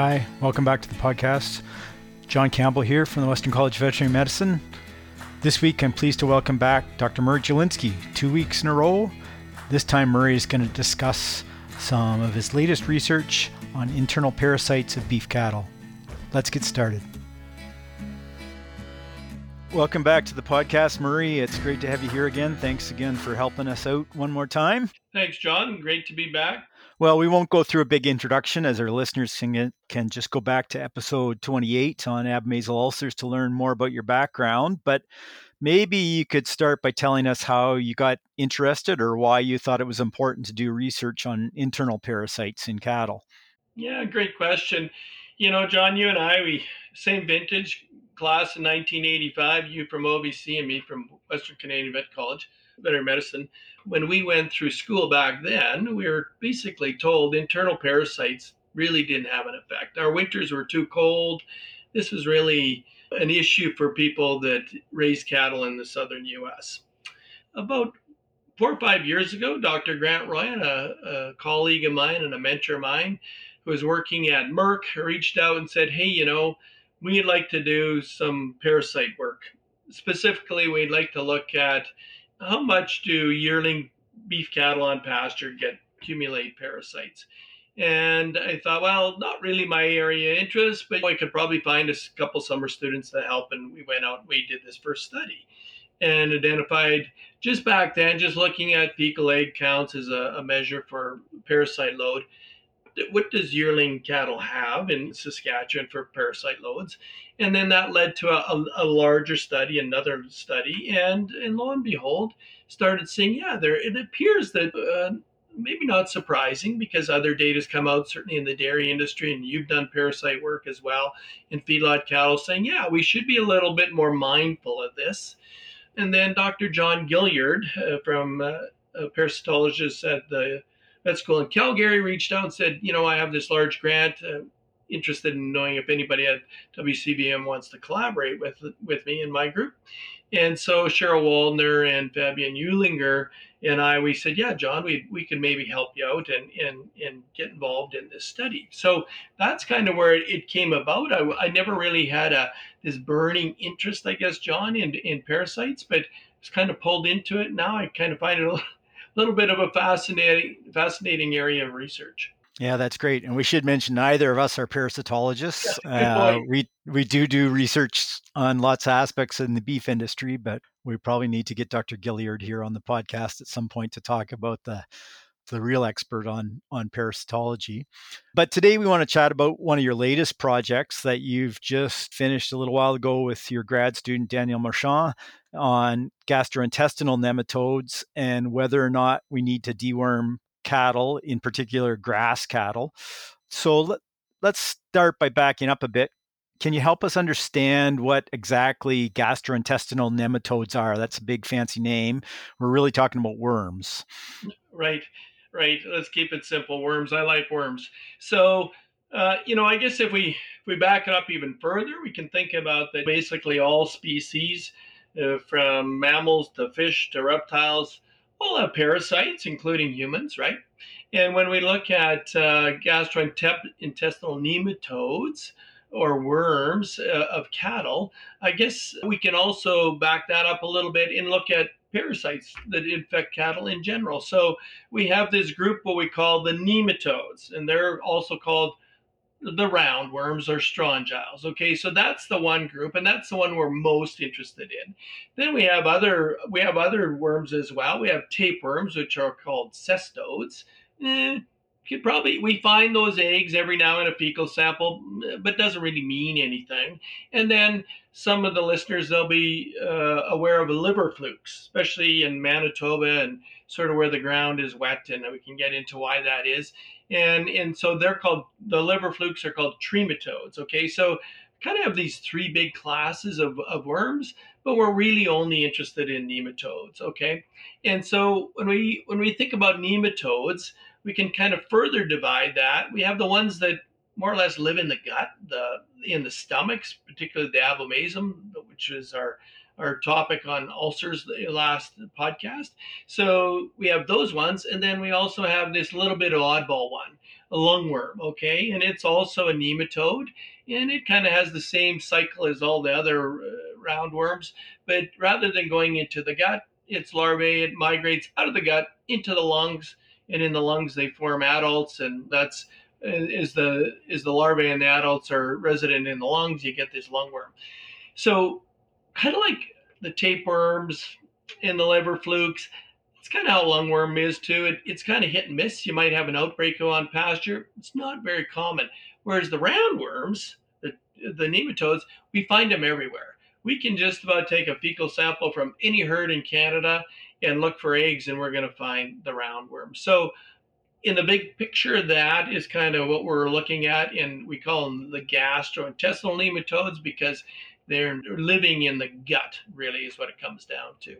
Hi, welcome back to the podcast. John Campbell here from the Western College of Veterinary Medicine. This week, I'm pleased to welcome back Dr. Murray Jelinski, two weeks in a row. This time, Murray is going to discuss some of his latest research on internal parasites of beef cattle. Let's get started. Welcome back to the podcast, Murray. It's great to have you here again. Thanks again for helping us out one more time. Thanks, John. Great to be back. Well, we won't go through a big introduction as our listeners can, can just go back to episode 28 on abomasal ulcers to learn more about your background. But maybe you could start by telling us how you got interested or why you thought it was important to do research on internal parasites in cattle. Yeah, great question. You know, John, you and I, we same vintage class in 1985, you from OVC and me from Western Canadian Vet College, veterinary medicine when we went through school back then, we were basically told internal parasites really didn't have an effect. Our winters were too cold. This was really an issue for people that raise cattle in the southern US. About four or five years ago, Dr. Grant Ryan, a, a colleague of mine and a mentor of mine who was working at Merck, reached out and said, Hey, you know, we'd like to do some parasite work. Specifically, we'd like to look at how much do yearling beef cattle on pasture get accumulate parasites? And I thought, well, not really my area of interest, but I could probably find a couple summer students to help. And we went out and we did this first study and identified just back then, just looking at fecal egg counts as a, a measure for parasite load, what does yearling cattle have in Saskatchewan for parasite loads? And then that led to a, a, larger study, another study, and and lo and behold, started seeing yeah, there it appears that uh, maybe not surprising because other data has come out certainly in the dairy industry, and you've done parasite work as well in feedlot cattle, saying yeah, we should be a little bit more mindful of this. And then Dr. John Gilleard uh, from uh, a parasitologist at the vet school in Calgary reached out and said, you know, I have this large grant. Uh, interested in knowing if anybody at WCVM wants to collaborate with with me in my group. And so Cheryl Waldner and Fabienne Uehlinger and I, we said, yeah, John, we, we can maybe help you out and, and, and get involved in this study. So that's kind of where it, came about. I, I never really had a this burning interest, I guess, John, in, in parasites, but it's kind of pulled into it. Now I kind of find it a little, little bit of a fascinating fascinating area of research. Yeah, that's great. And we should mention neither of us are parasitologists. Uh, we we do do research on lots of aspects in the beef industry, but we probably need to get Dr. Gilleard here on the podcast at some point to talk about the the real expert on on parasitology. But today we want to chat about one of your latest projects that you've just finished a little while ago with your grad student Daniel Marchand on gastrointestinal nematodes and whether or not we need to deworm cattle, in particular grass cattle. So let, let's start by backing up a bit. Can you help us understand what exactly gastrointestinal nematodes are? That's a big fancy name. We're really talking about worms. Right, right. Let's keep it simple. Worms. I like worms. So, uh, you know, I guess if we if we back it up even further, we can think about that basically all species uh, from mammals to fish to reptiles, all have parasites, including humans, right? And when we look at uh, gastrointestinal nematodes or worms uh, of cattle, I guess we can also back that up a little bit and look at parasites that infect cattle in general. So we have this group what we call the nematodes, and they're also called the roundworms or strongyles. Okay, so that's the one group, and that's the one we're most interested in. Then we have other we have other worms as well. We have tapeworms, which are called cestodes. Eh, could probably we find those eggs every now in a fecal sample, but doesn't really mean anything. And then some of the listeners they'll be uh, aware of liver flukes, especially in Manitoba and sort of where the ground is wet, and we can get into why that is and and so they're called the liver flukes are called trematodes. Okay, so kind of have these three big classes of, of worms, but we're really only interested in nematodes. Okay, and so when we when we think about nematodes, we can kind of further divide that. We have the ones that more or less live in the gut, the in the stomachs, particularly the abomasum, which is our our topic on ulcers the last podcast. So we have those ones, and then we also have this little bit of oddball one. a lungworm, okay? And it's also a nematode, and it kind of has the same cycle as all the other uh, roundworms, but rather than going into the gut, its larvae, it migrates out of the gut into the lungs, and in the lungs they form adults, and that's is the is the larvae and the adults are resident in the lungs, you get this lungworm. So, kind of like the tapeworms and the liver flukes, it's kind of how lungworm is too. It, it's kind of hit and miss. You might have an outbreak on pasture. It's not very common. Whereas the roundworms, the, the nematodes, we find them everywhere. We can just about take a fecal sample from any herd in Canada and look for eggs, and we're going to find the roundworm. So, in the big picture, that is kind of what we're looking at, and we call them the gastrointestinal nematodes because they're living in the gut, really, is what it comes down to.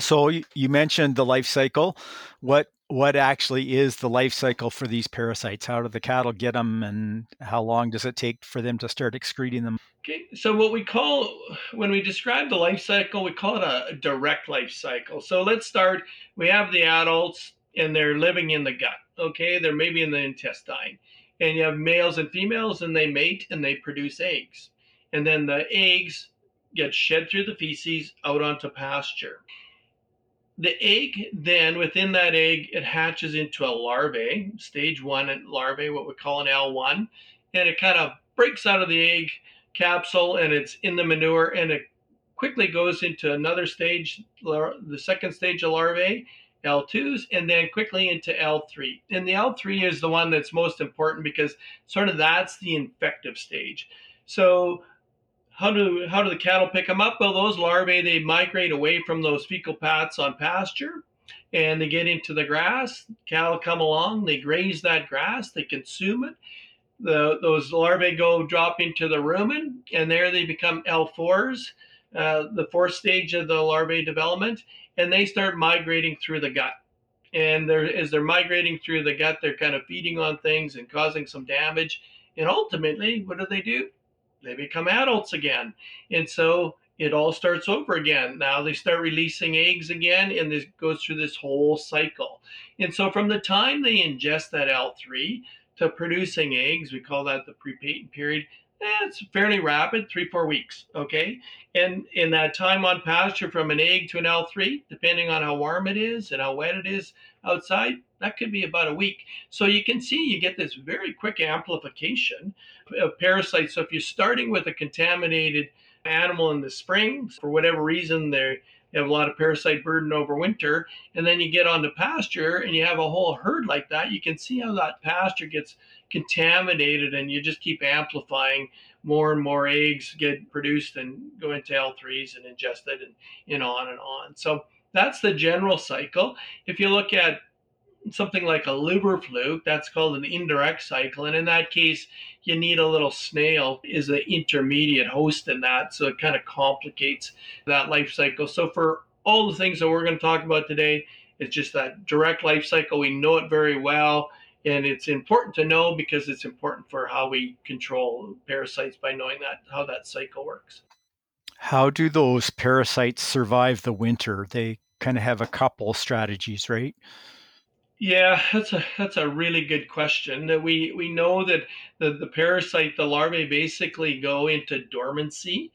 So you mentioned the life cycle. What what actually is the life cycle for these parasites? How do the cattle get them, and how long does it take for them to start excreting them? Okay, so what we call when we describe the life cycle, we call it a direct life cycle. So let's start. We have the adults, and they're living in the gut. Okay, they're maybe in the intestine, and you have males and females, and they mate and they produce eggs, and then the eggs get shed through the feces out onto pasture. The egg then within that egg it hatches into a larvae stage one larvae what we call an l1 and it kind of breaks out of the egg capsule and it's in the manure and it quickly goes into another stage the second stage of larvae L2s and then quickly into L3. And the L3 is the one that's most important because sort of that's the infective stage. So how do how do the cattle pick them up? Well, those larvae they migrate away from those fecal paths on pasture, and they get into the grass. Cattle come along, they graze that grass, they consume it. The, those larvae go drop into the rumen, and there they become L4s, uh, the fourth stage of the larvae development, and they start migrating through the gut. And they're, as they're migrating through the gut, they're kind of feeding on things and causing some damage. And ultimately, what do they do? they become adults again. And so it all starts over again. Now they start releasing eggs again, and this goes through this whole cycle. And so from the time they ingest that L3 to producing eggs, we call that the prepatent period. It's fairly rapid, three, four weeks. Okay. And in that time on pasture from an egg to an L3, depending on how warm it is and how wet it is outside, that could be about a week. So you can see you get this very quick amplification of parasites. So if you're starting with a contaminated animal in the spring, for whatever reason, they you have a lot of parasite burden over winter, and then you get onto pasture and you have a whole herd like that, you can see how that pasture gets contaminated and you just keep amplifying more and more eggs get produced and go into L3s and ingested and, and on and on. So that's the general cycle. If you look at something like a liver fluke, that's called an indirect cycle. And in that case, you need a little snail is an intermediate host in that. So it kind of complicates that life cycle. So for all the things that we're going to talk about today, it's just that direct life cycle. We know it very well. And it's important to know because it's important for how we control parasites by knowing that how that cycle works. How do those parasites survive the winter? They kind of have a couple strategies, right? Yeah, that's a that's a really good question. That we we know that the, the parasite, the larvae, basically go into dormancy.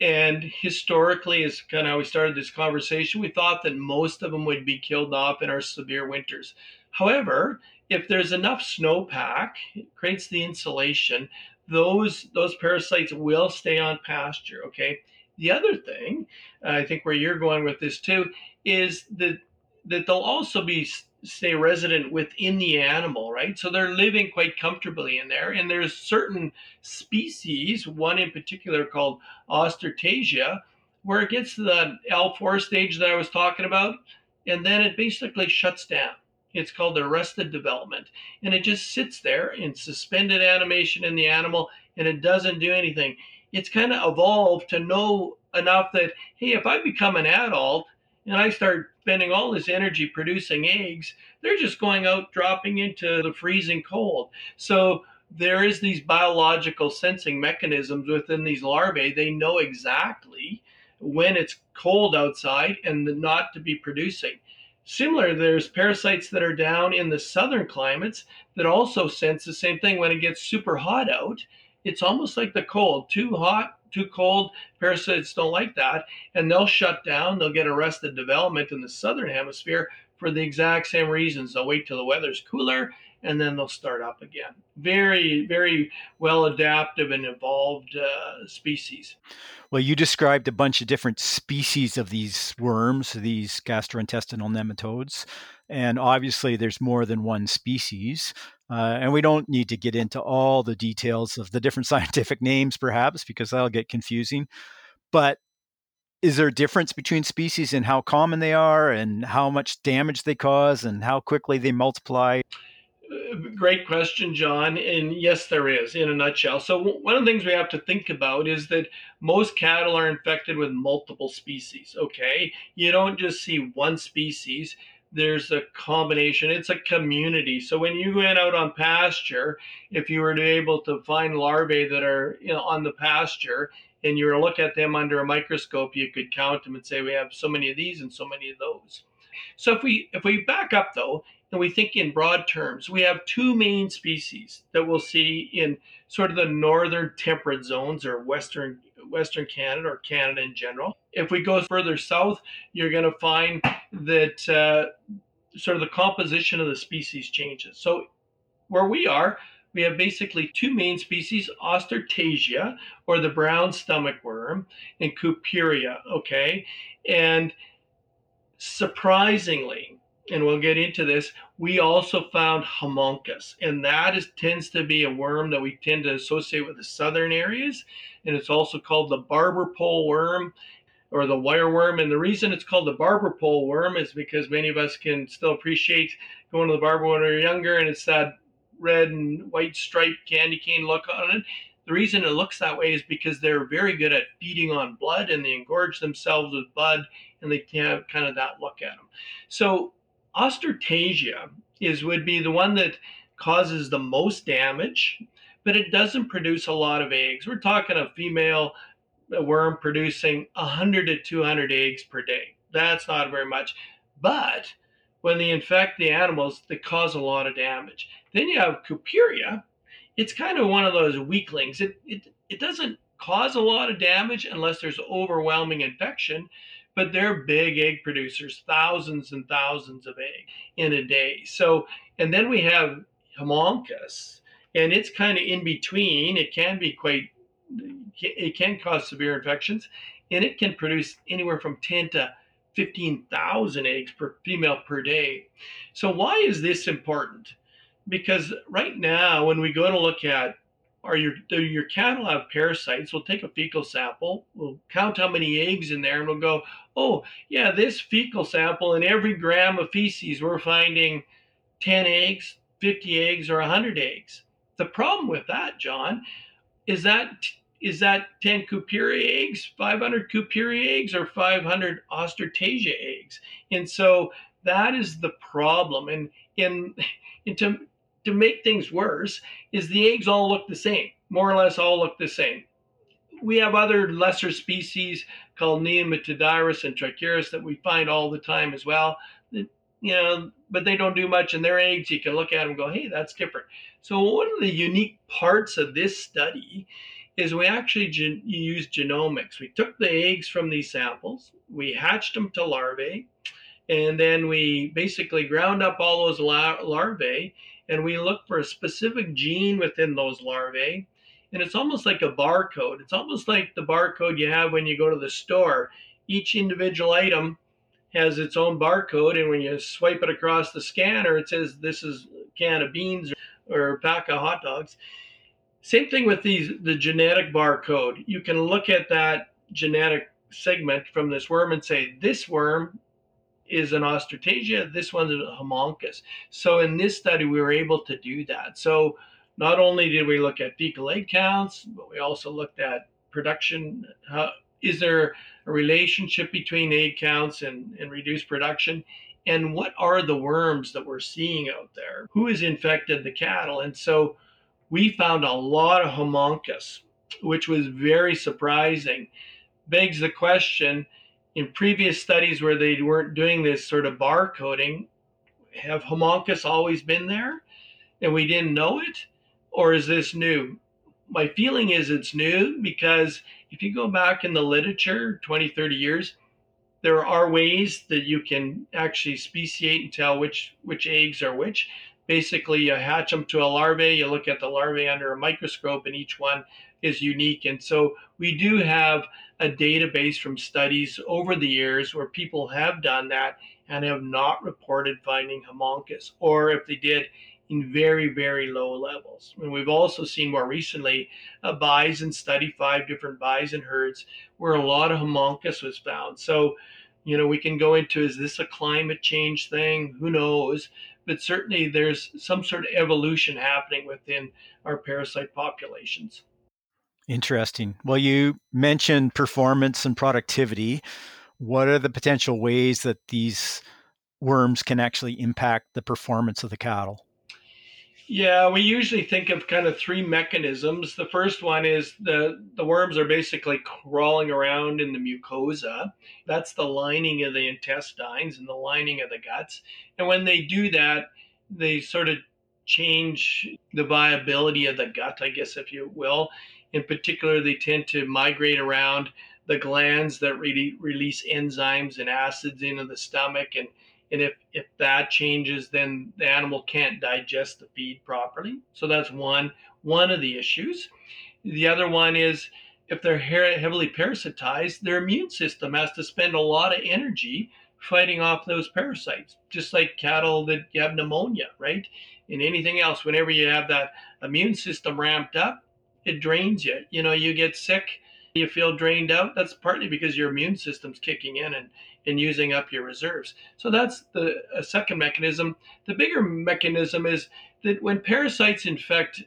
And historically, as kind of how we started this conversation, we thought that most of them would be killed off in our severe winters. However, if there's enough snowpack, it creates the insulation. Those those parasites will stay on pasture. Okay. The other thing, I think where you're going with this too, is that that they'll also be stay resident within the animal, right? So they're living quite comfortably in there. And there's certain species, one in particular called Ostertagia, where it gets to the L4 stage that I was talking about, and then it basically shuts down. It's called arrested development. And it just sits there in suspended animation in the animal and it doesn't do anything. It's kind of evolved to know enough that, hey, if I become an adult, and I start spending all this energy producing eggs, they're just going out dropping into the freezing cold. So there is these biological sensing mechanisms within these larvae. They know exactly when it's cold outside and not to be producing. Similar, there's parasites that are down in the southern climates that also sense the same thing. When it gets super hot out, it's almost like the cold. Too hot, too cold. Parasites don't like that, and they'll shut down. They'll get arrested development in the southern hemisphere for the exact same reasons. They'll wait till the weather's cooler and then they'll start up again. Very, very well adaptive and evolved uh, species. Well, you described a bunch of different species of these worms, these gastrointestinal nematodes, and obviously there's more than one species. Uh, and we don't need to get into all the details of the different scientific names, perhaps, because that'll get confusing. But is there a difference between species and how common they are and how much damage they cause and how quickly they multiply? great question, John. And yes, there is in a nutshell. So, one of the things we have to think about is that most cattle are infected with multiple species. Okay. You don't just see one species, there's a combination, it's a community. So, when you went out on pasture, if you were able to find larvae that are you know, on the pasture, and you were to look at them under a microscope, you could count them and say we have so many of these and so many of those. So if we if we back up though and we think in broad terms, we have two main species that we'll see in sort of the northern temperate zones or western western Canada or Canada in general. If we go further south, you're going to find that uh, sort of the composition of the species changes. So where we are, we have basically two main species, Ostertagia, or the brown stomach worm, and Cooperia, okay? And surprisingly, and we'll get into this, we also found Haemonchus, and that is tends to be a worm that we tend to associate with the southern areas, and it's also called the barber pole worm or the wire worm. And the reason it's called the barber pole worm is because many of us can still appreciate going to the barber when we are younger, and it's that red and white striped candy cane look on it. The reason it looks that way is because they're very good at feeding on blood and they engorge themselves with blood and they have kind of that look at them. So Ostertagia is would be the one that causes the most damage, but it doesn't produce a lot of eggs. We're talking a female worm producing 100 to 200 eggs per day. That's not very much. But when they infect the animals, they cause a lot of damage. Then you have Cooperia. It's kind of one of those weaklings. It, it, it doesn't cause a lot of damage unless there's overwhelming infection but they're big egg producers, thousands and thousands of eggs in a day. So, and then we have Haemonchus, and it's kind of in between. It can be quite, it can cause severe infections, and it can produce anywhere from 10 to 15,000 eggs per female per day. So, why is this important? Because right now, when we go to look at are your do your cattle have parasites? We'll take a fecal sample, we'll count how many eggs in there, and we'll go, oh yeah, this fecal sample in every gram of feces we're finding 10 eggs, 50 eggs, or 100 eggs. The problem with that, John, is that is that 10 Cooperia eggs, 500 Cooperia eggs, or 500 Ostertagia eggs? And so that is the problem. And in, in to, to make things worse is the eggs all look the same, more or less all look the same. We have other lesser species called Nematodirus and Trichuris that we find all the time as well. You know, but they don't do much in their eggs. You can look at them and go, hey, that's different. So one of the unique parts of this study is we actually gen- used genomics. We took the eggs from these samples, we hatched them to larvae, and then we basically ground up all those lar- larvae and we look for a specific gene within those larvae. And it's almost like a barcode. It's almost like the barcode you have when you go to the store. Each individual item has its own barcode, and when you swipe it across the scanner, it says this is can of beans or pack of hot dogs. Same thing with these the genetic barcode. You can look at that genetic segment from this worm and say this worm is an ostertagia, this one's a Haemonchus. So in this study, we were able to do that. So not only did we look at fecal egg counts, but we also looked at production. Is there a relationship between egg counts and, and reduced production? And what are the worms that we're seeing out there? Who has infected the cattle? And so we found a lot of Haemonchus, which was very surprising. Begs the question in previous studies where they weren't doing this sort of barcoding, have Haemonchus always been there and we didn't know it? Or is this new? My feeling is it's new because if you go back in the literature 20, 30 years, there are ways that you can actually speciate and tell which which eggs are which. Basically, you hatch them to a larvae, you look at the larvae under a microscope, and each one is unique. And so we do have a database from studies over the years where people have done that and have not reported finding Haemonchus, or if they did, in very, very low levels. And we've also seen more recently uh, a bison study, five different bison herds, where a lot of Haemonchus was found. So, you know, we can go into is this a climate change thing? Who knows? But certainly there's some sort of evolution happening within our parasite populations. Interesting. Well, you mentioned performance and productivity. What are the potential ways that these worms can actually impact the performance of the cattle? Yeah, we usually think of kind of three mechanisms. The first one is the the worms are basically crawling around in the mucosa. That's the lining of the intestines and the lining of the guts. And when they do that, they sort of change the viability of the gut, I guess if you will. In particular, they tend to migrate around the glands that really release enzymes and acids into the stomach and and if, if that changes, then the animal can't digest the feed properly. So that's one one of the issues. The other one is if they're heavily parasitized, their immune system has to spend a lot of energy fighting off those parasites, just like cattle that you have pneumonia, right? And anything else, whenever you have that immune system ramped up, it drains you. You know, you get sick, you feel drained out. That's partly because your immune system's kicking in and in using up your reserves. So that's the second mechanism. The bigger mechanism is that when parasites infect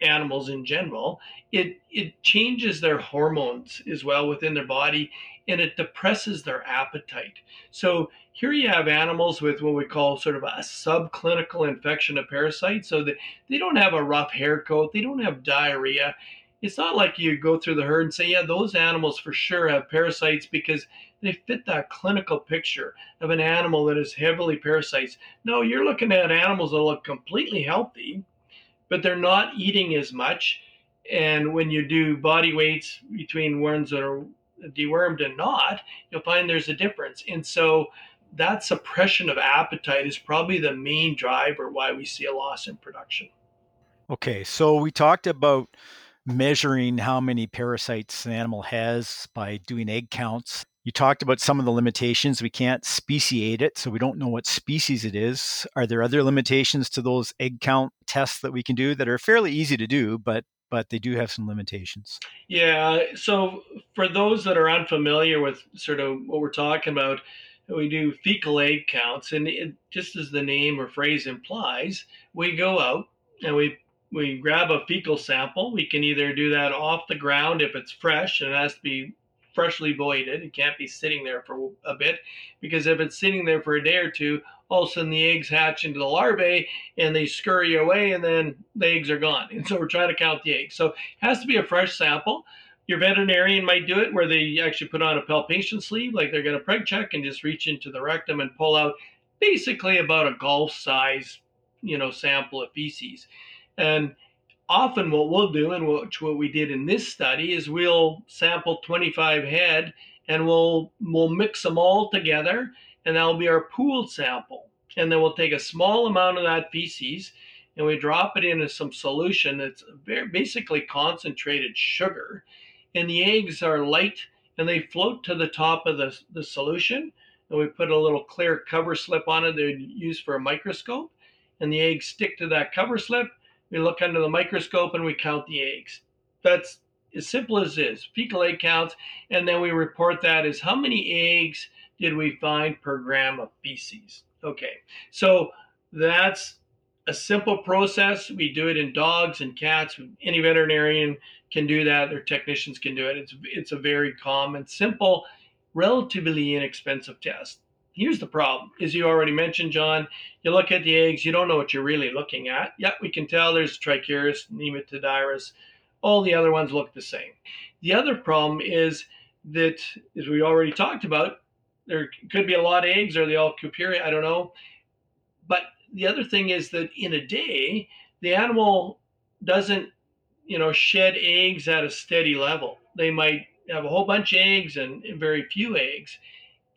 animals in general, it it changes their hormones as well within their body and it depresses their appetite. So here you have animals with what we call sort of a subclinical infection of parasites. So that they don't have a rough hair coat, they don't have diarrhea. It's not like you go through the herd and say, yeah, those animals for sure have parasites because they fit that clinical picture of an animal that is heavily parasites. No, you're looking at animals that look completely healthy, but they're not eating as much. And when you do body weights between ones that are dewormed and not, you'll find there's a difference. And so that suppression of appetite is probably the main driver why we see a loss in production. Okay, so we talked about measuring how many parasites an animal has by doing egg counts. You talked about some of the limitations. We can't speciate it, so we don't know what species it is. Are there other limitations to those egg count tests that we can do that are fairly easy to do, but but they do have some limitations? Yeah. So for those that are unfamiliar with sort of what we're talking about, we do fecal egg counts, and it, just as the name or phrase implies, we go out and we we grab a fecal sample. We can either do that off the ground if it's fresh and it has to be freshly voided. It can't be sitting there for a bit because if it's sitting there for a day or two, all of a sudden the eggs hatch into the larvae and they scurry away and then the eggs are gone. And so we're trying to count the eggs. So it has to be a fresh sample. Your veterinarian might do it where they actually put on a palpation sleeve, like they're going to preg check and just reach into the rectum and pull out basically about a golf size, you know, sample of feces. And often what we'll do and which what we did in this study is we'll sample 25 head and we'll we'll mix them all together and that'll be our pooled sample. And then we'll take a small amount of that feces and we drop it into some solution that's very basically concentrated sugar. And the eggs are light and they float to the top of the, the solution and we put a little clear cover slip on it they use for a microscope. And the eggs stick to that cover slip we look under the microscope and we count the eggs. That's as simple as this fecal egg counts, and then we report that as how many eggs did we find per gram of feces. Okay, so that's a simple process. We do it in dogs and cats. Any veterinarian can do that. Their technicians can do it. It's it's a very common, simple, relatively inexpensive test. Here's the problem, as you already mentioned, John. You look at the eggs, you don't know what you're really looking at. Yep, we can tell there's Trichuris, Nematodirus, All the other ones look the same. The other problem is that, as we already talked about, there could be a lot of eggs or they all Cooperia, I don't know. But the other thing is that in a day, the animal doesn't, you know, shed eggs at a steady level. They might have a whole bunch of eggs and very few eggs.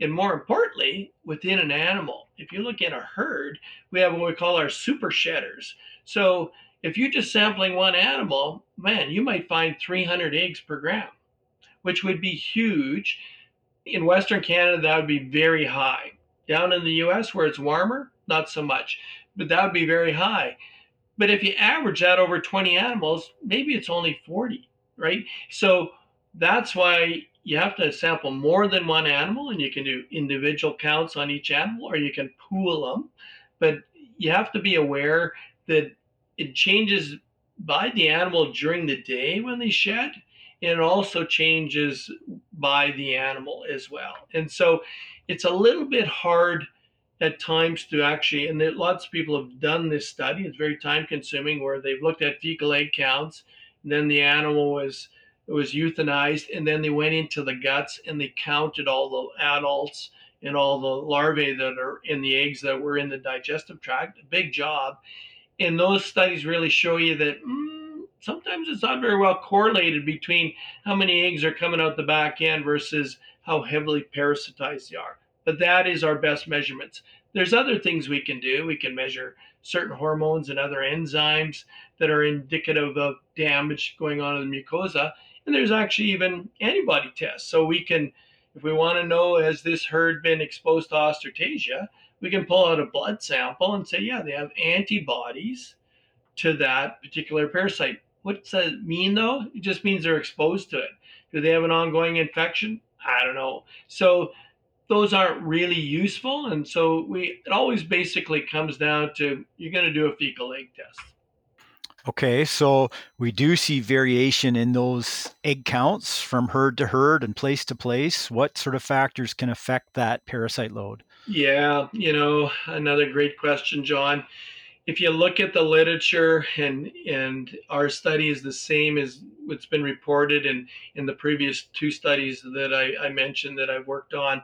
And more importantly, within an animal, if you look at a herd, we have what we call our super shedders. So if you're just sampling one animal, man, you might find 300 eggs per gram, which would be huge. In Western Canada, that would be very high. Down in the US, where it's warmer, not so much, but that would be very high. But if you average that over 20 animals, maybe it's only 40, right? So that's why you have to sample more than one animal and you can do individual counts on each animal or you can pool them. But you have to be aware that it changes by the animal during the day when they shed and it also changes by the animal as well. And so it's a little bit hard at times to actually, and lots of people have done this study. It's very time consuming where they've looked at fecal egg counts, and then the animal was was euthanized, and then they went into the guts and they counted all the adults and all the larvae that are in the eggs that were in the digestive tract. A big job. And those studies really show you that mm, sometimes it's not very well correlated between how many eggs are coming out the back end versus how heavily parasitized they are. But that is our best measurements. There's other things we can do. We can measure certain hormones and other enzymes that are indicative of damage going on in the mucosa. And there's actually even antibody tests. So we can, if we want to know, has this herd been exposed to Ostertagia, we can pull out a blood sample and say, yeah, they have antibodies to that particular parasite. What does that mean though? It just means they're exposed to it. Do they have an ongoing infection? I don't know. So those aren't really useful. And so we it always basically comes down to you're going to do a fecal egg test. Okay, so we do see variation in those egg counts from herd to herd and place to place. What sort of factors can affect that parasite load? Yeah, you know, another great question, John. If you look at the literature and and our study is the same as what's been reported in in the previous two studies that I, I mentioned that I've worked on,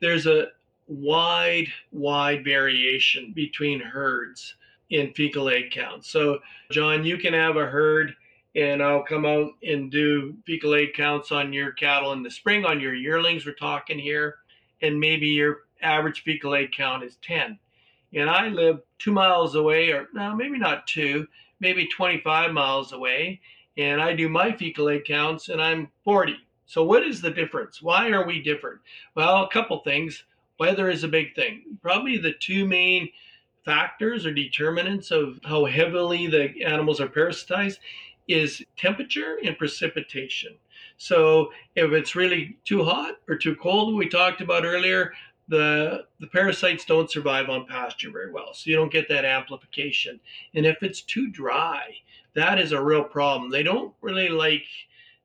there's a wide, wide variation between herds in fecal egg counts. So, John, you can have a herd and I'll come out and do fecal egg counts on your cattle in the spring, on your yearlings, we're talking here, and maybe your average fecal egg count is 10. And I live two miles away, or no, maybe not two, maybe 25 miles away, and I do my fecal egg counts and I'm 40. So, what is the difference? Why are we different? Well, a couple things. Weather is a big thing. Probably the two main factors or determinants of how heavily the animals are parasitized is temperature and precipitation. So if it's really too hot or too cold, we talked about earlier, the the parasites don't survive on pasture very well. So you don't get that amplification. And if it's too dry, that is a real problem. They don't really like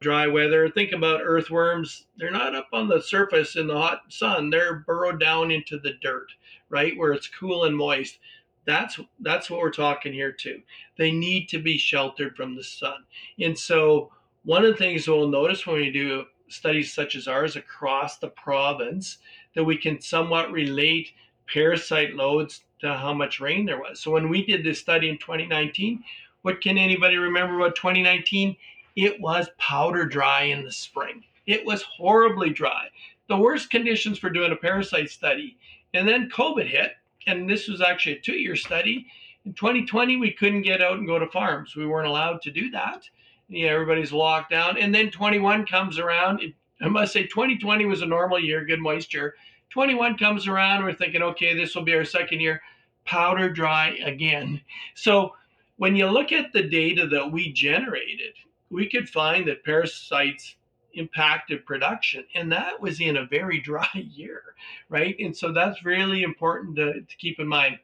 dry weather. Think about earthworms. They're not up on the surface in the hot sun. They're burrowed down into the dirt, right, where it's cool and moist. That's that's what we're talking here too. They need to be sheltered from the sun. And so one of the things we'll notice when we do studies such as ours across the province that we can somewhat relate parasite loads to how much rain there was. So when we did this study in 2019, what can anybody remember about 2019? It was powder dry in the spring. It was horribly dry. The worst conditions for doing a parasite study. And then COVID hit, and this was actually a two year study. In 2020, we couldn't get out and go to farms. We weren't allowed to do that. Yeah, everybody's locked down. And then 21 comes around. I must say, 2020 was a normal year, good moisture. 21 comes around. We're thinking, okay, this will be our second year. Powder dry again. So when you look at the data that we generated, we could find that parasites impacted production and that was in a very dry year right? And so that's really important to, to keep in mind.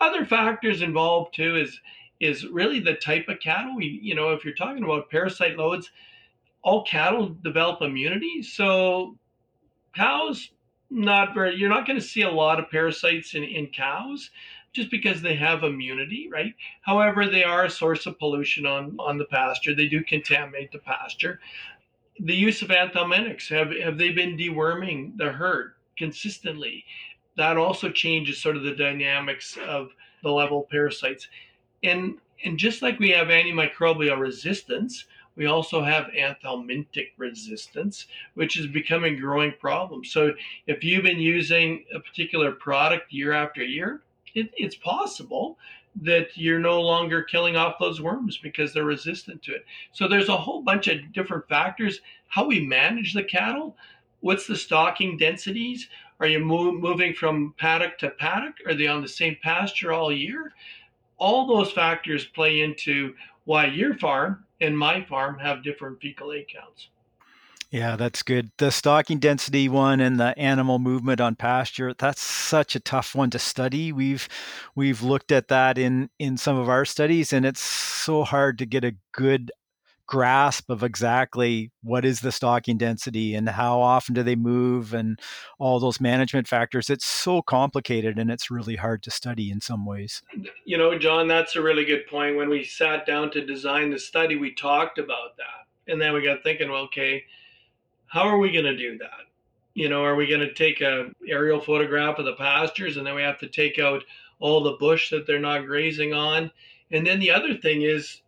Other factors involved too is is really the type of cattle we you know if you're talking about parasite loads all cattle develop immunity. So cows not very you're not going to see a lot of parasites in, in cows just because they have immunity right however they are a source of pollution on on the pasture they do contaminate the pasture the use of anthelmintics. Have, have they been deworming the herd consistently? That also changes sort of the dynamics of the level of parasites. And, and just like we have antimicrobial resistance, we also have anthelmintic resistance, which is becoming a growing problem. So if you've been using a particular product year after year, it, it's possible that you're no longer killing off those worms because they're resistant to it. So there's a whole bunch of different factors. How we manage the cattle, what's the stocking densities? Are you move, moving from paddock to paddock? Are they on the same pasture all year? All those factors play into why your farm and my farm have different fecal egg counts. Yeah, that's good. The stocking density one and the animal movement on pasture, that's such a tough one to study. We've we've looked at that in in some of our studies and it's so hard to get a good grasp of exactly what is the stocking density and how often do they move and all those management factors. It's so complicated and it's really hard to study in some ways. You know, John, that's a really good point. When we sat down to design the study, we talked about that. And then we got thinking, well, okay, how are we going to do that? You know, are we going to take a aerial photograph of the pastures and then we have to take out all the bush that they're not grazing on? And then the other thing is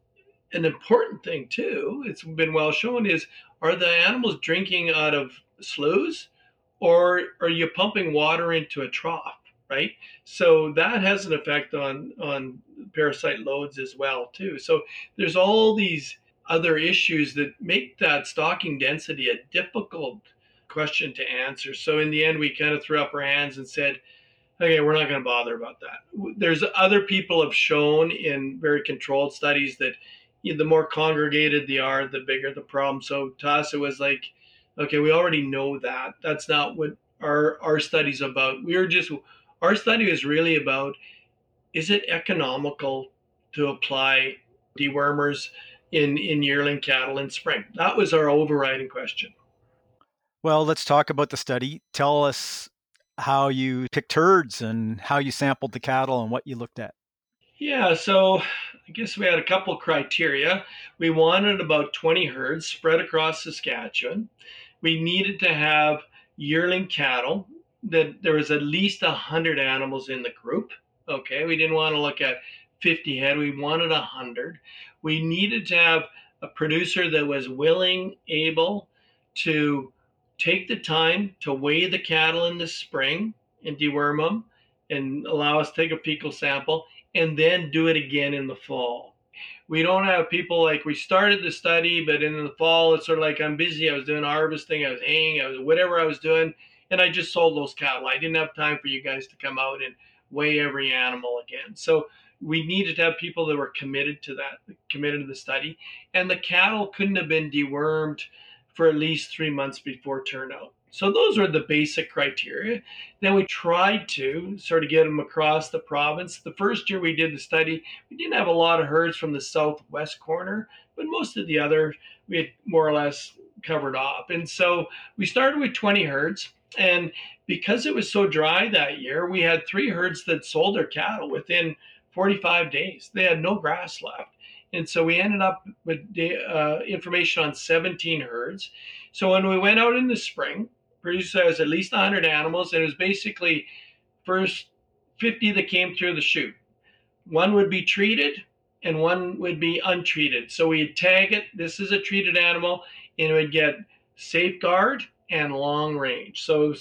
an important thing too. It's been well shown is are the animals drinking out of sloughs or are you pumping water into a trough? Right. So that has an effect on on parasite loads as well too. So there's all these other issues that make that stocking density a difficult question to answer. So in the end, we kind of threw up our hands and said, okay, we're not going to bother about that. There's other people have shown in very controlled studies that the more congregated they are, the bigger the problem. So to us, it was like, okay, we already know that. That's not what our our study's about. We are just our study is really about is it economical to apply dewormers in, in yearling cattle in spring? That was our overriding question. Well, let's talk about the study. Tell us how you picked herds and how you sampled the cattle and what you looked at. Yeah, so I guess we had a couple criteria. We wanted about 20 herds spread across Saskatchewan. We needed to have yearling cattle that there was at least 100 animals in the group. Okay, we didn't want to look at 50 head, we wanted 100 we needed to have a producer that was willing, able to take the time to weigh the cattle in the spring and deworm them and allow us to take a fecal sample and then do it again in the fall. We don't have people like we started the study, but in the fall it's sort of like I'm busy. I was doing harvesting, I was hanging, I was whatever I was doing, and I just sold those cattle. I didn't have time for you guys to come out and weigh every animal again. So we needed to have people that were committed to that, committed to the study. And the cattle couldn't have been dewormed for at least three months before turnout. So those were the basic criteria. Then we tried to sort of get them across the province. The first year we did the study, we didn't have a lot of herds from the southwest corner, but most of the other we had more or less covered off. And so we started with 20 herds. And because it was so dry that year, we had three herds that sold their cattle within 45 days. They had no grass left. And so we ended up with uh, information on 17 herds. So when we went out in the spring, producer has at least 100 animals, and it was basically first 50 that came through the chute. One would be treated, and one would be untreated. So we'd tag it. This is a treated animal, and it would get safeguard and long range. So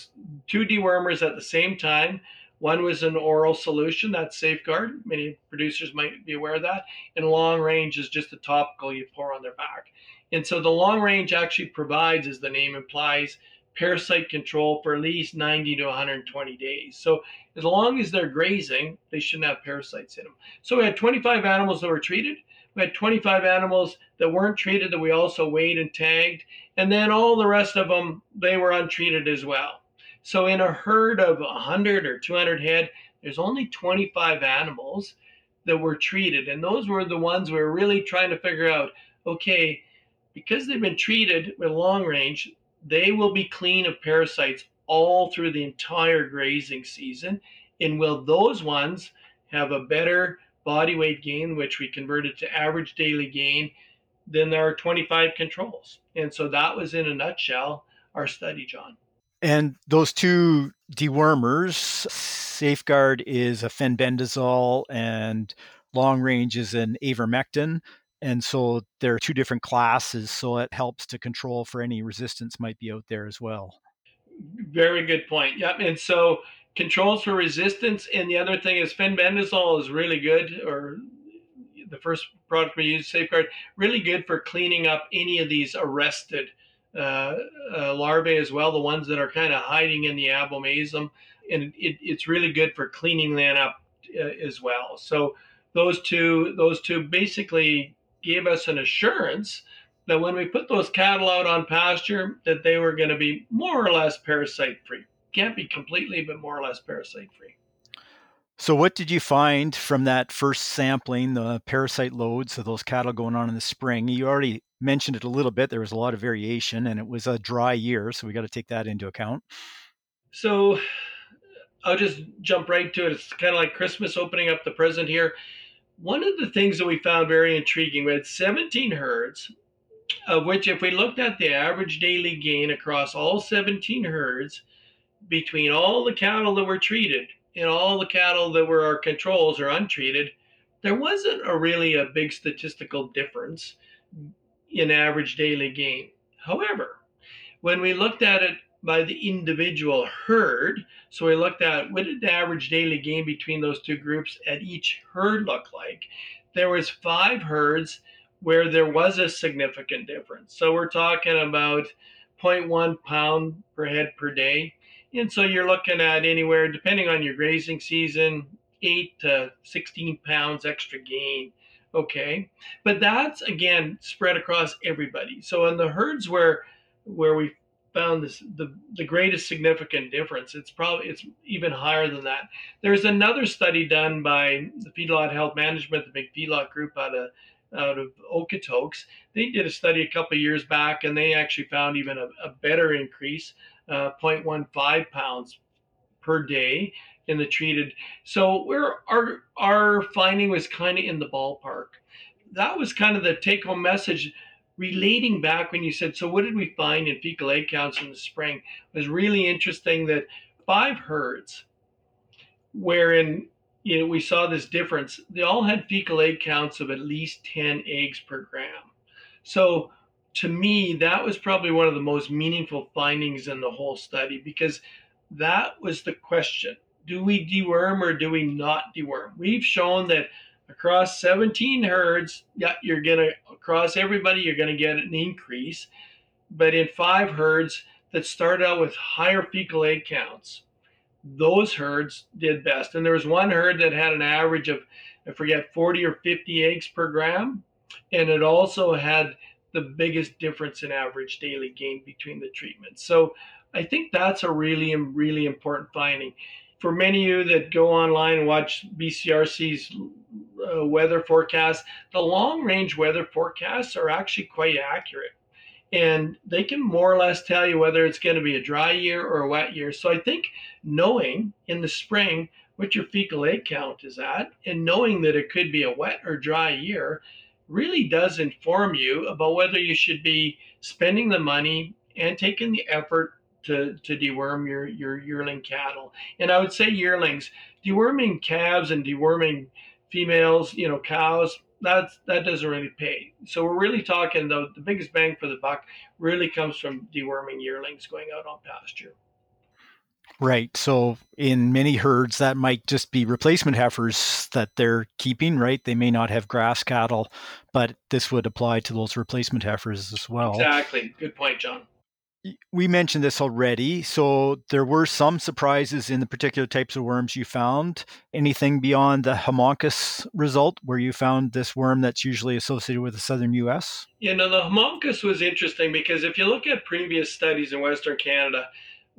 two dewormers at the same time one was an oral solution, that's Safeguard. Many producers might be aware of that. And long range is just a topical you pour on their back. And so the long range actually provides, as the name implies, parasite control for at least 90 to 120 days. So as long as they're grazing, they shouldn't have parasites in them. So we had 25 animals that were treated. We had 25 animals that weren't treated that we also weighed and tagged. And then all the rest of them, they were untreated as well. So in a herd of 100 or 200 head, there's only 25 animals that were treated. And those were the ones we were really trying to figure out okay, because they've been treated with long range, they will be clean of parasites all through the entire grazing season. And will those ones have a better body weight gain, which we converted to average daily gain there are 25 controls. And so that was in a nutshell our study, John. And those two dewormers, Safeguard is a fenbendazole and long range is an avermectin. And so there are two different classes, so it helps to control for any resistance might be out there as well. Very good point. Yep. And so controls for resistance, and the other thing is fenbendazole is really good, or the first product we use, Safeguard, really good for cleaning up any of these arrested uh, uh, larvae as well, the ones that are kind of hiding in the abomasum, and it, it's really good for cleaning that up uh, as well. So those two, those two basically gave us an assurance that when we put those cattle out on pasture, that they were going to be more or less parasite free. Can't be completely, but more or less parasite free. So, what did you find from that first sampling, the parasite loads of those cattle going on in the spring? You already mentioned it a little bit. There was a lot of variation, and it was a dry year, so we got to take that into account. So, I'll just jump right to it. It's kind of like Christmas opening up the present here. One of the things that we found very intriguing, we had 17 herds, of which, if we looked at the average daily gain across all 17 herds, between all the cattle that were treated and all the cattle that were our controls or untreated, there wasn't a really a big statistical difference in average daily gain. However, when we looked at it by the individual herd, so we looked at what did the average daily gain between those two groups at each herd look like, there was five herds where there was a significant difference. So we're talking about 0.1 pound per head per day and so you're looking at anywhere, depending on your grazing season, eight to 16 pounds extra gain. Okay. But that's again spread across everybody. So in the herds where where we found this the, the greatest significant difference, it's probably it's even higher than that. There's another study done by the Feedlot Health Management, the big feedlot group out of out of Okotoks. They did a study a couple years back and they actually found even a, a better increase uh, 0.15 pounds per day in the treated. So we're our our finding was kind of in the ballpark. That was kind of the take home message relating back when you said, so what did we find in fecal egg counts in the spring? It was really interesting that five herds wherein you know we saw this difference, they all had fecal egg counts of at least 10 eggs per gram. So to me, that was probably one of the most meaningful findings in the whole study because that was the question do we deworm or do we not deworm? We've shown that across 17 herds, yeah, you're going to, across everybody, you're going to get an increase. But in five herds that started out with higher fecal egg counts, those herds did best. And there was one herd that had an average of, I forget, 40 or 50 eggs per gram. And it also had the biggest difference in average daily gain between the treatments. So I think that's a really, really important finding. For many of you that go online and watch BCRC's uh, weather forecasts, the long range weather forecasts are actually quite accurate. And they can more or less tell you whether it's going to be a dry year or a wet year. So I think knowing in the spring what your fecal egg count is at and knowing that it could be a wet or dry year really does inform you about whether you should be spending the money and taking the effort to, to deworm your, your yearling cattle. And I would say yearlings, deworming calves and deworming females, you know, cows, that's that doesn't really pay. So we're really talking the the biggest bang for the buck really comes from deworming yearlings going out on pasture. Right. So in many herds, that might just be replacement heifers that they're keeping, right? They may not have grass cattle, but this would apply to those replacement heifers as well. Exactly. Good point, John. We mentioned this already. So there were some surprises in the particular types of worms you found. Anything beyond the Haemonchus result, where you found this worm that's usually associated with the southern US? Yeah, no, the Haemonchus was interesting because if you look at previous studies in Western Canada,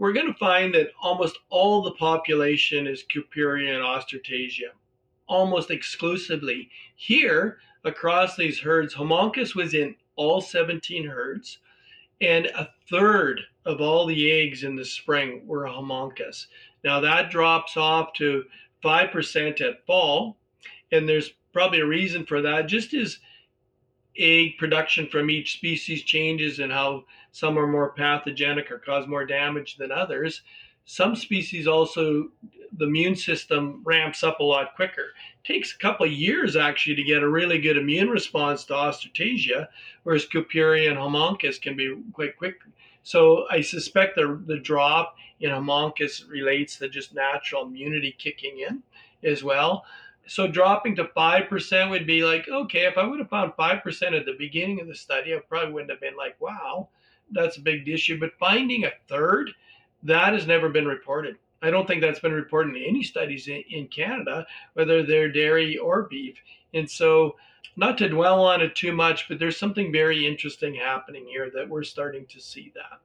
we're going to find that almost all the population is Cooperia and almost exclusively. Here, across these herds, Haemonchus was in all 17 herds, and a third of all the eggs in the spring were Haemonchus. Now that drops off to 5% at fall, and there's probably a reason for that. Just as egg production from each species changes and how some are more pathogenic or cause more damage than others. Some species also, the immune system ramps up a lot quicker. It takes a couple of years actually to get a really good immune response to Ostertagia, whereas Cooperia and Haemonchus can be quite quick. So I suspect the, the drop in Haemonchus relates to just natural immunity kicking in as well so dropping to 5% would be like, okay, if I would have found 5% at the beginning of the study, I probably wouldn't have been like, wow, that's a big issue. But finding a third, that has never been reported. I don't think that's been reported in any studies in, in Canada, whether they're dairy or beef. And so, not to dwell on it too much, but there's something very interesting happening here that we're starting to see that.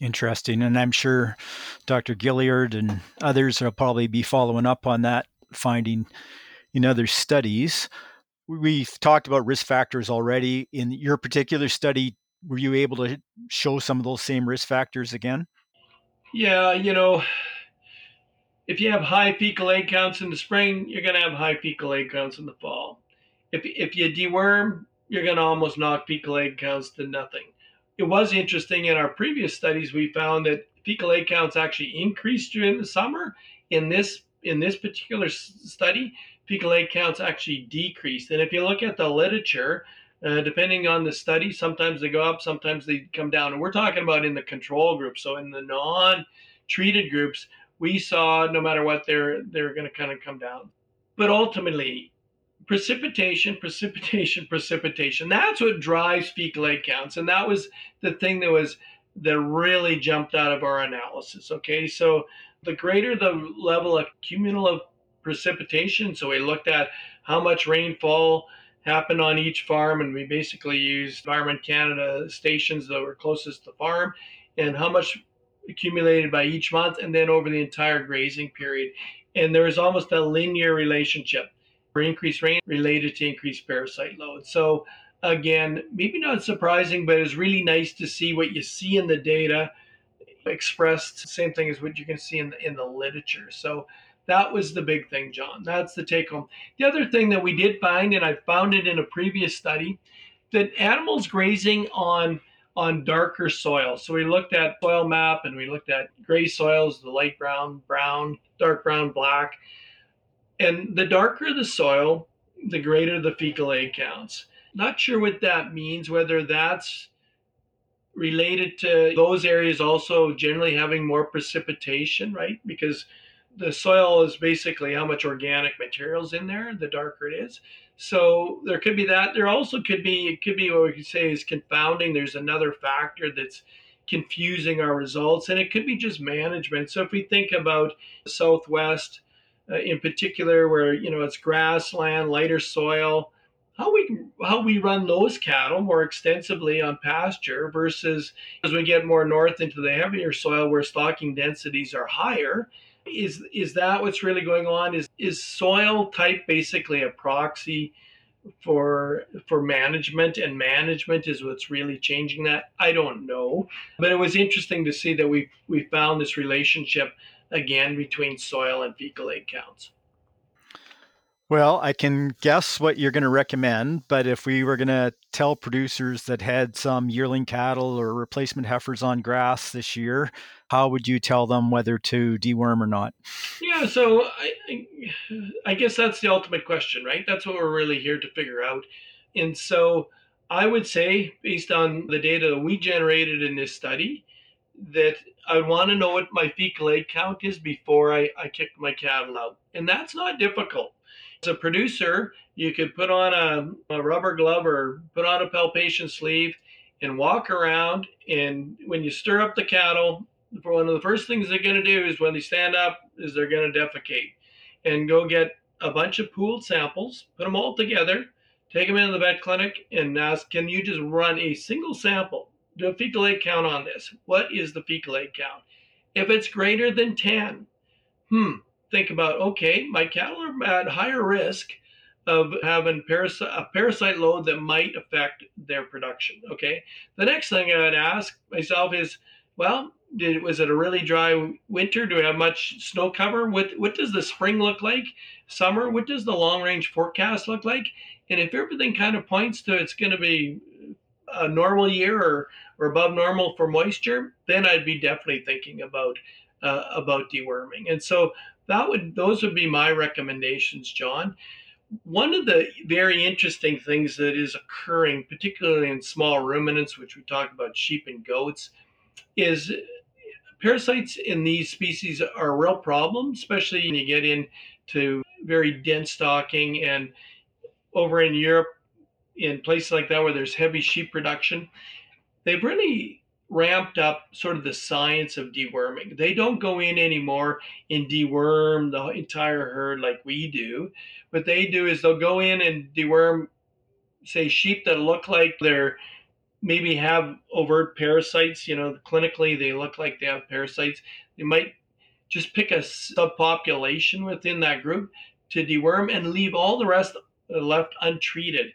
Interesting. And I'm sure Dr. Gilleard and others will probably be following up on that finding in other studies. We've talked about risk factors already. In your particular study, were you able to show some of those same risk factors again? Yeah, you know, if you have high fecal egg counts in the spring, you're going to have high fecal egg counts in the fall. If, if you deworm, you're going to almost knock fecal egg counts to nothing. It was interesting in our previous studies, we found that fecal egg counts actually increased during the summer. In this in this particular study, fecal egg counts actually decreased. And if you look at the literature, uh, depending on the study, sometimes they go up, sometimes they come down. And we're talking about in the control group. So in the non-treated groups, we saw no matter what, they're they're going to kind of come down. But ultimately, precipitation, precipitation, precipitation. That's what drives fecal egg counts, and that was the thing that was that really jumped out of our analysis. Okay, so the greater the level of cumulative precipitation. So we looked at how much rainfall happened on each farm, and we basically used Environment Canada stations that were closest to the farm and how much accumulated by each month and then over the entire grazing period. And there was almost a linear relationship for increased rain related to increased parasite load. So again, maybe not surprising, but it's really nice to see what you see in the data expressed. Same thing as what you can see in the in the literature. So that was the big thing, John. That's the take home. The other thing that we did find, and I found it in a previous study, that animals grazing on on darker soil. So we looked at soil map and we looked at gray soils, the light brown, brown, dark brown, black. And the darker the soil, the greater the fecal egg counts. Not sure what that means, whether that's related to those areas also generally having more precipitation, right? Because the soil is basically how much organic materials in there the darker it is. So there could be that. There also could be it could be what we could say is confounding. There's another factor that's confusing our results and it could be just management. So if we think about the southwest uh, in particular where you know it's grassland lighter soil how we how we run those cattle more extensively on pasture versus as we get more north into the heavier soil where stocking densities are higher is is that what's really going on? Is is soil type basically a proxy for for management and management is what's really changing that? I don't know. But it was interesting to see that we we found this relationship again between soil and fecal egg counts. Well, I can guess what you're going to recommend, but if we were going to tell producers that had some yearling cattle or replacement heifers on grass this year, how would you tell them whether to deworm or not? Yeah, so I, I guess that's the ultimate question, right? That's what we're really here to figure out. And so I would say, based on the data that we generated in this study, that I want to know what my fecal egg count is before I, I kick my cattle out. And that's not difficult as a producer, you could put on a, a rubber glove or put on a palpation sleeve and walk around. And when you stir up the cattle, one of the first things they're going to do is when they stand up is they're going to defecate and go get a bunch of pooled samples, put them all together, take them into the vet clinic and ask, can you just run a single sample? Do a fecal egg count on this. What is the fecal egg count? If it's greater than 10, hmm, think about okay, my cattle are at higher risk of having parasite, a parasite load that might affect their production. Okay. The next thing I would ask myself is well, did, was it a really dry winter? Do we have much snow cover? What what does the spring look like? Summer? What does the long range forecast look like? And if everything kind of points to it's going to be a normal year or, or above normal for moisture, then I'd be definitely thinking about uh, about deworming. And so that would those would be my recommendations, John. One of the very interesting things that is occurring, particularly in small ruminants, which we talked about sheep and goats, is parasites in these species are a real problem, especially when you get into very dense stocking and over in Europe, in places like that where there's heavy sheep production, they've really ramped up sort of the science of deworming. They don't go in anymore and deworm the entire herd like we do. What they do is they'll go in and deworm, say, sheep that look like they're maybe have overt parasites. You know, clinically they look like they have parasites. They might just pick a subpopulation within that group to deworm and leave all the rest left untreated.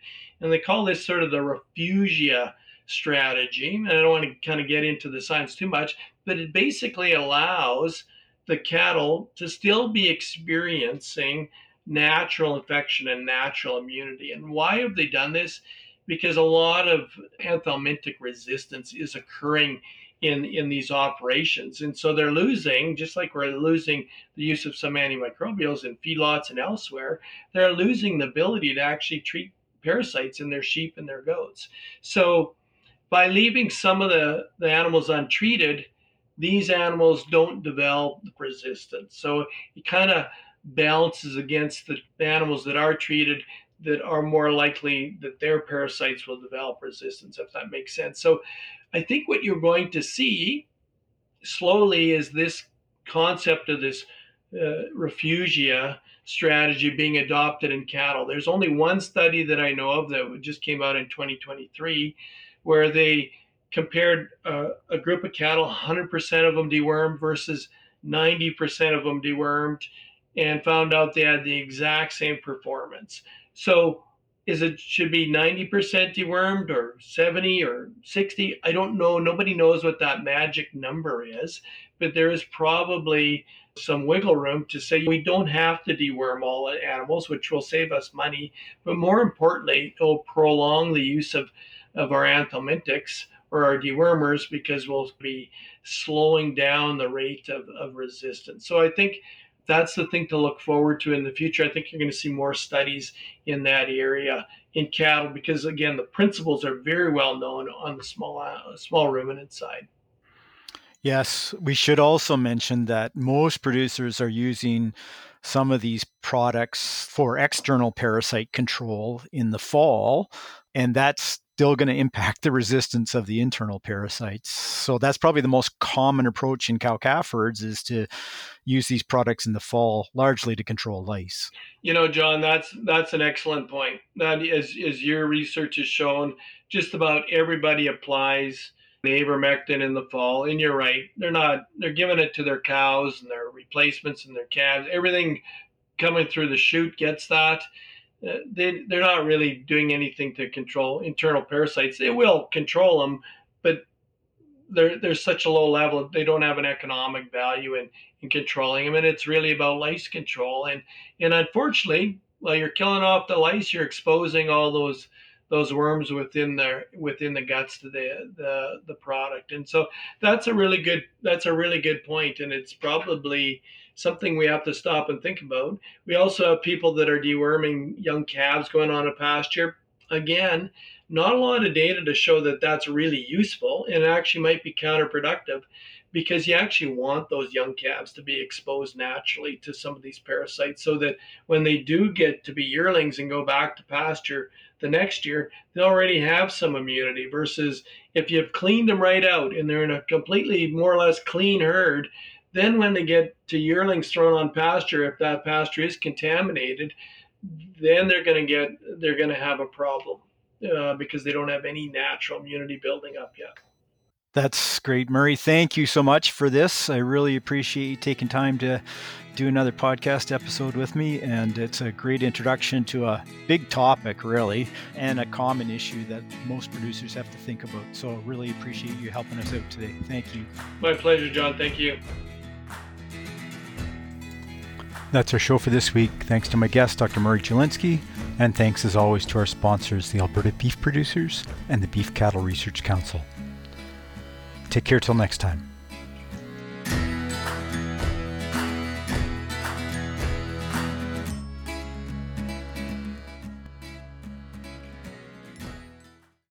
And they call this sort of the refugia strategy. And I don't want to kind of get into the science too much, but it basically allows the cattle to still be experiencing natural infection and natural immunity. And why have they done this? Because a lot of anthelmintic resistance is occurring in, in these operations. And so they're losing, just like we're losing the use of some antimicrobials in feedlots and elsewhere, they're losing the ability to actually treat parasites in their sheep and their goats. So by leaving some of the, the animals untreated, these animals don't develop resistance. So it kind of balances against the animals that are treated that are more likely that their parasites will develop resistance, if that makes sense. So I think what you're going to see slowly is this concept of this uh, refugia strategy being adopted in cattle. There's only one study that I know of that just came out in 2023 where they compared uh, a group of cattle, 100% of them dewormed versus 90% of them dewormed, and found out they had the exact same performance. So, is it should be 90% dewormed or 70 or 60? I don't know. Nobody knows what that magic number is, but there is probably some wiggle room to say we don't have to deworm all animals, which will save us money, but more importantly, it will prolong the use of of our anthelmintics or our dewormers because we'll be slowing down the rate of, of resistance. So I think that's the thing to look forward to in the future. I think you're going to see more studies in that area in cattle because again the principles are very well known on the small uh, small ruminant side. Yes, we should also mention that most producers are using some of these products for external parasite control in the fall and that's still going to impact the resistance of the internal parasites. So that's probably the most common approach in cow calf herds is to use these products in the fall largely to control lice. You know, John, that's that's an excellent point. That as as your research has shown, just about everybody applies the ivermectin in the fall. And you're right, they're not they're giving it to their cows and their replacements and their calves. Everything coming through the chute gets that they they're not really doing anything to control internal parasites. They will control them, but they're there's such a low level they don't have an economic value in in controlling them, and it's really about lice control. And and unfortunately, while you're killing off the lice, you're exposing all those those worms within their within the guts to the the the product. And so that's a really good that's a really good point, and it's probably something we have to stop and think about. We also have people that are deworming young calves going on a pasture. Again, not a lot of data to show that that's really useful and actually might be counterproductive because you actually want those young calves to be exposed naturally to some of these parasites so that when they do get to be yearlings and go back to pasture the next year, they already have some immunity versus if you've cleaned them right out and they're in a completely more or less clean herd, then when they get to yearlings thrown on pasture, if that pasture is contaminated, then they're going to get they're going to have a problem uh, because they don't have any natural immunity building up yet. That's great, Murray. Thank you so much for this. I really appreciate you taking time to do another podcast episode with me. And it's a great introduction to a big topic, really, and a common issue that most producers have to think about. So, really appreciate you helping us out today. Thank you. My pleasure, John. Thank you. That's our show for this week. Thanks to my guest, Dr. Murray Jelinski, and thanks as always to our sponsors, the Alberta Beef Producers and the Beef Cattle Research Council. Take care till next time.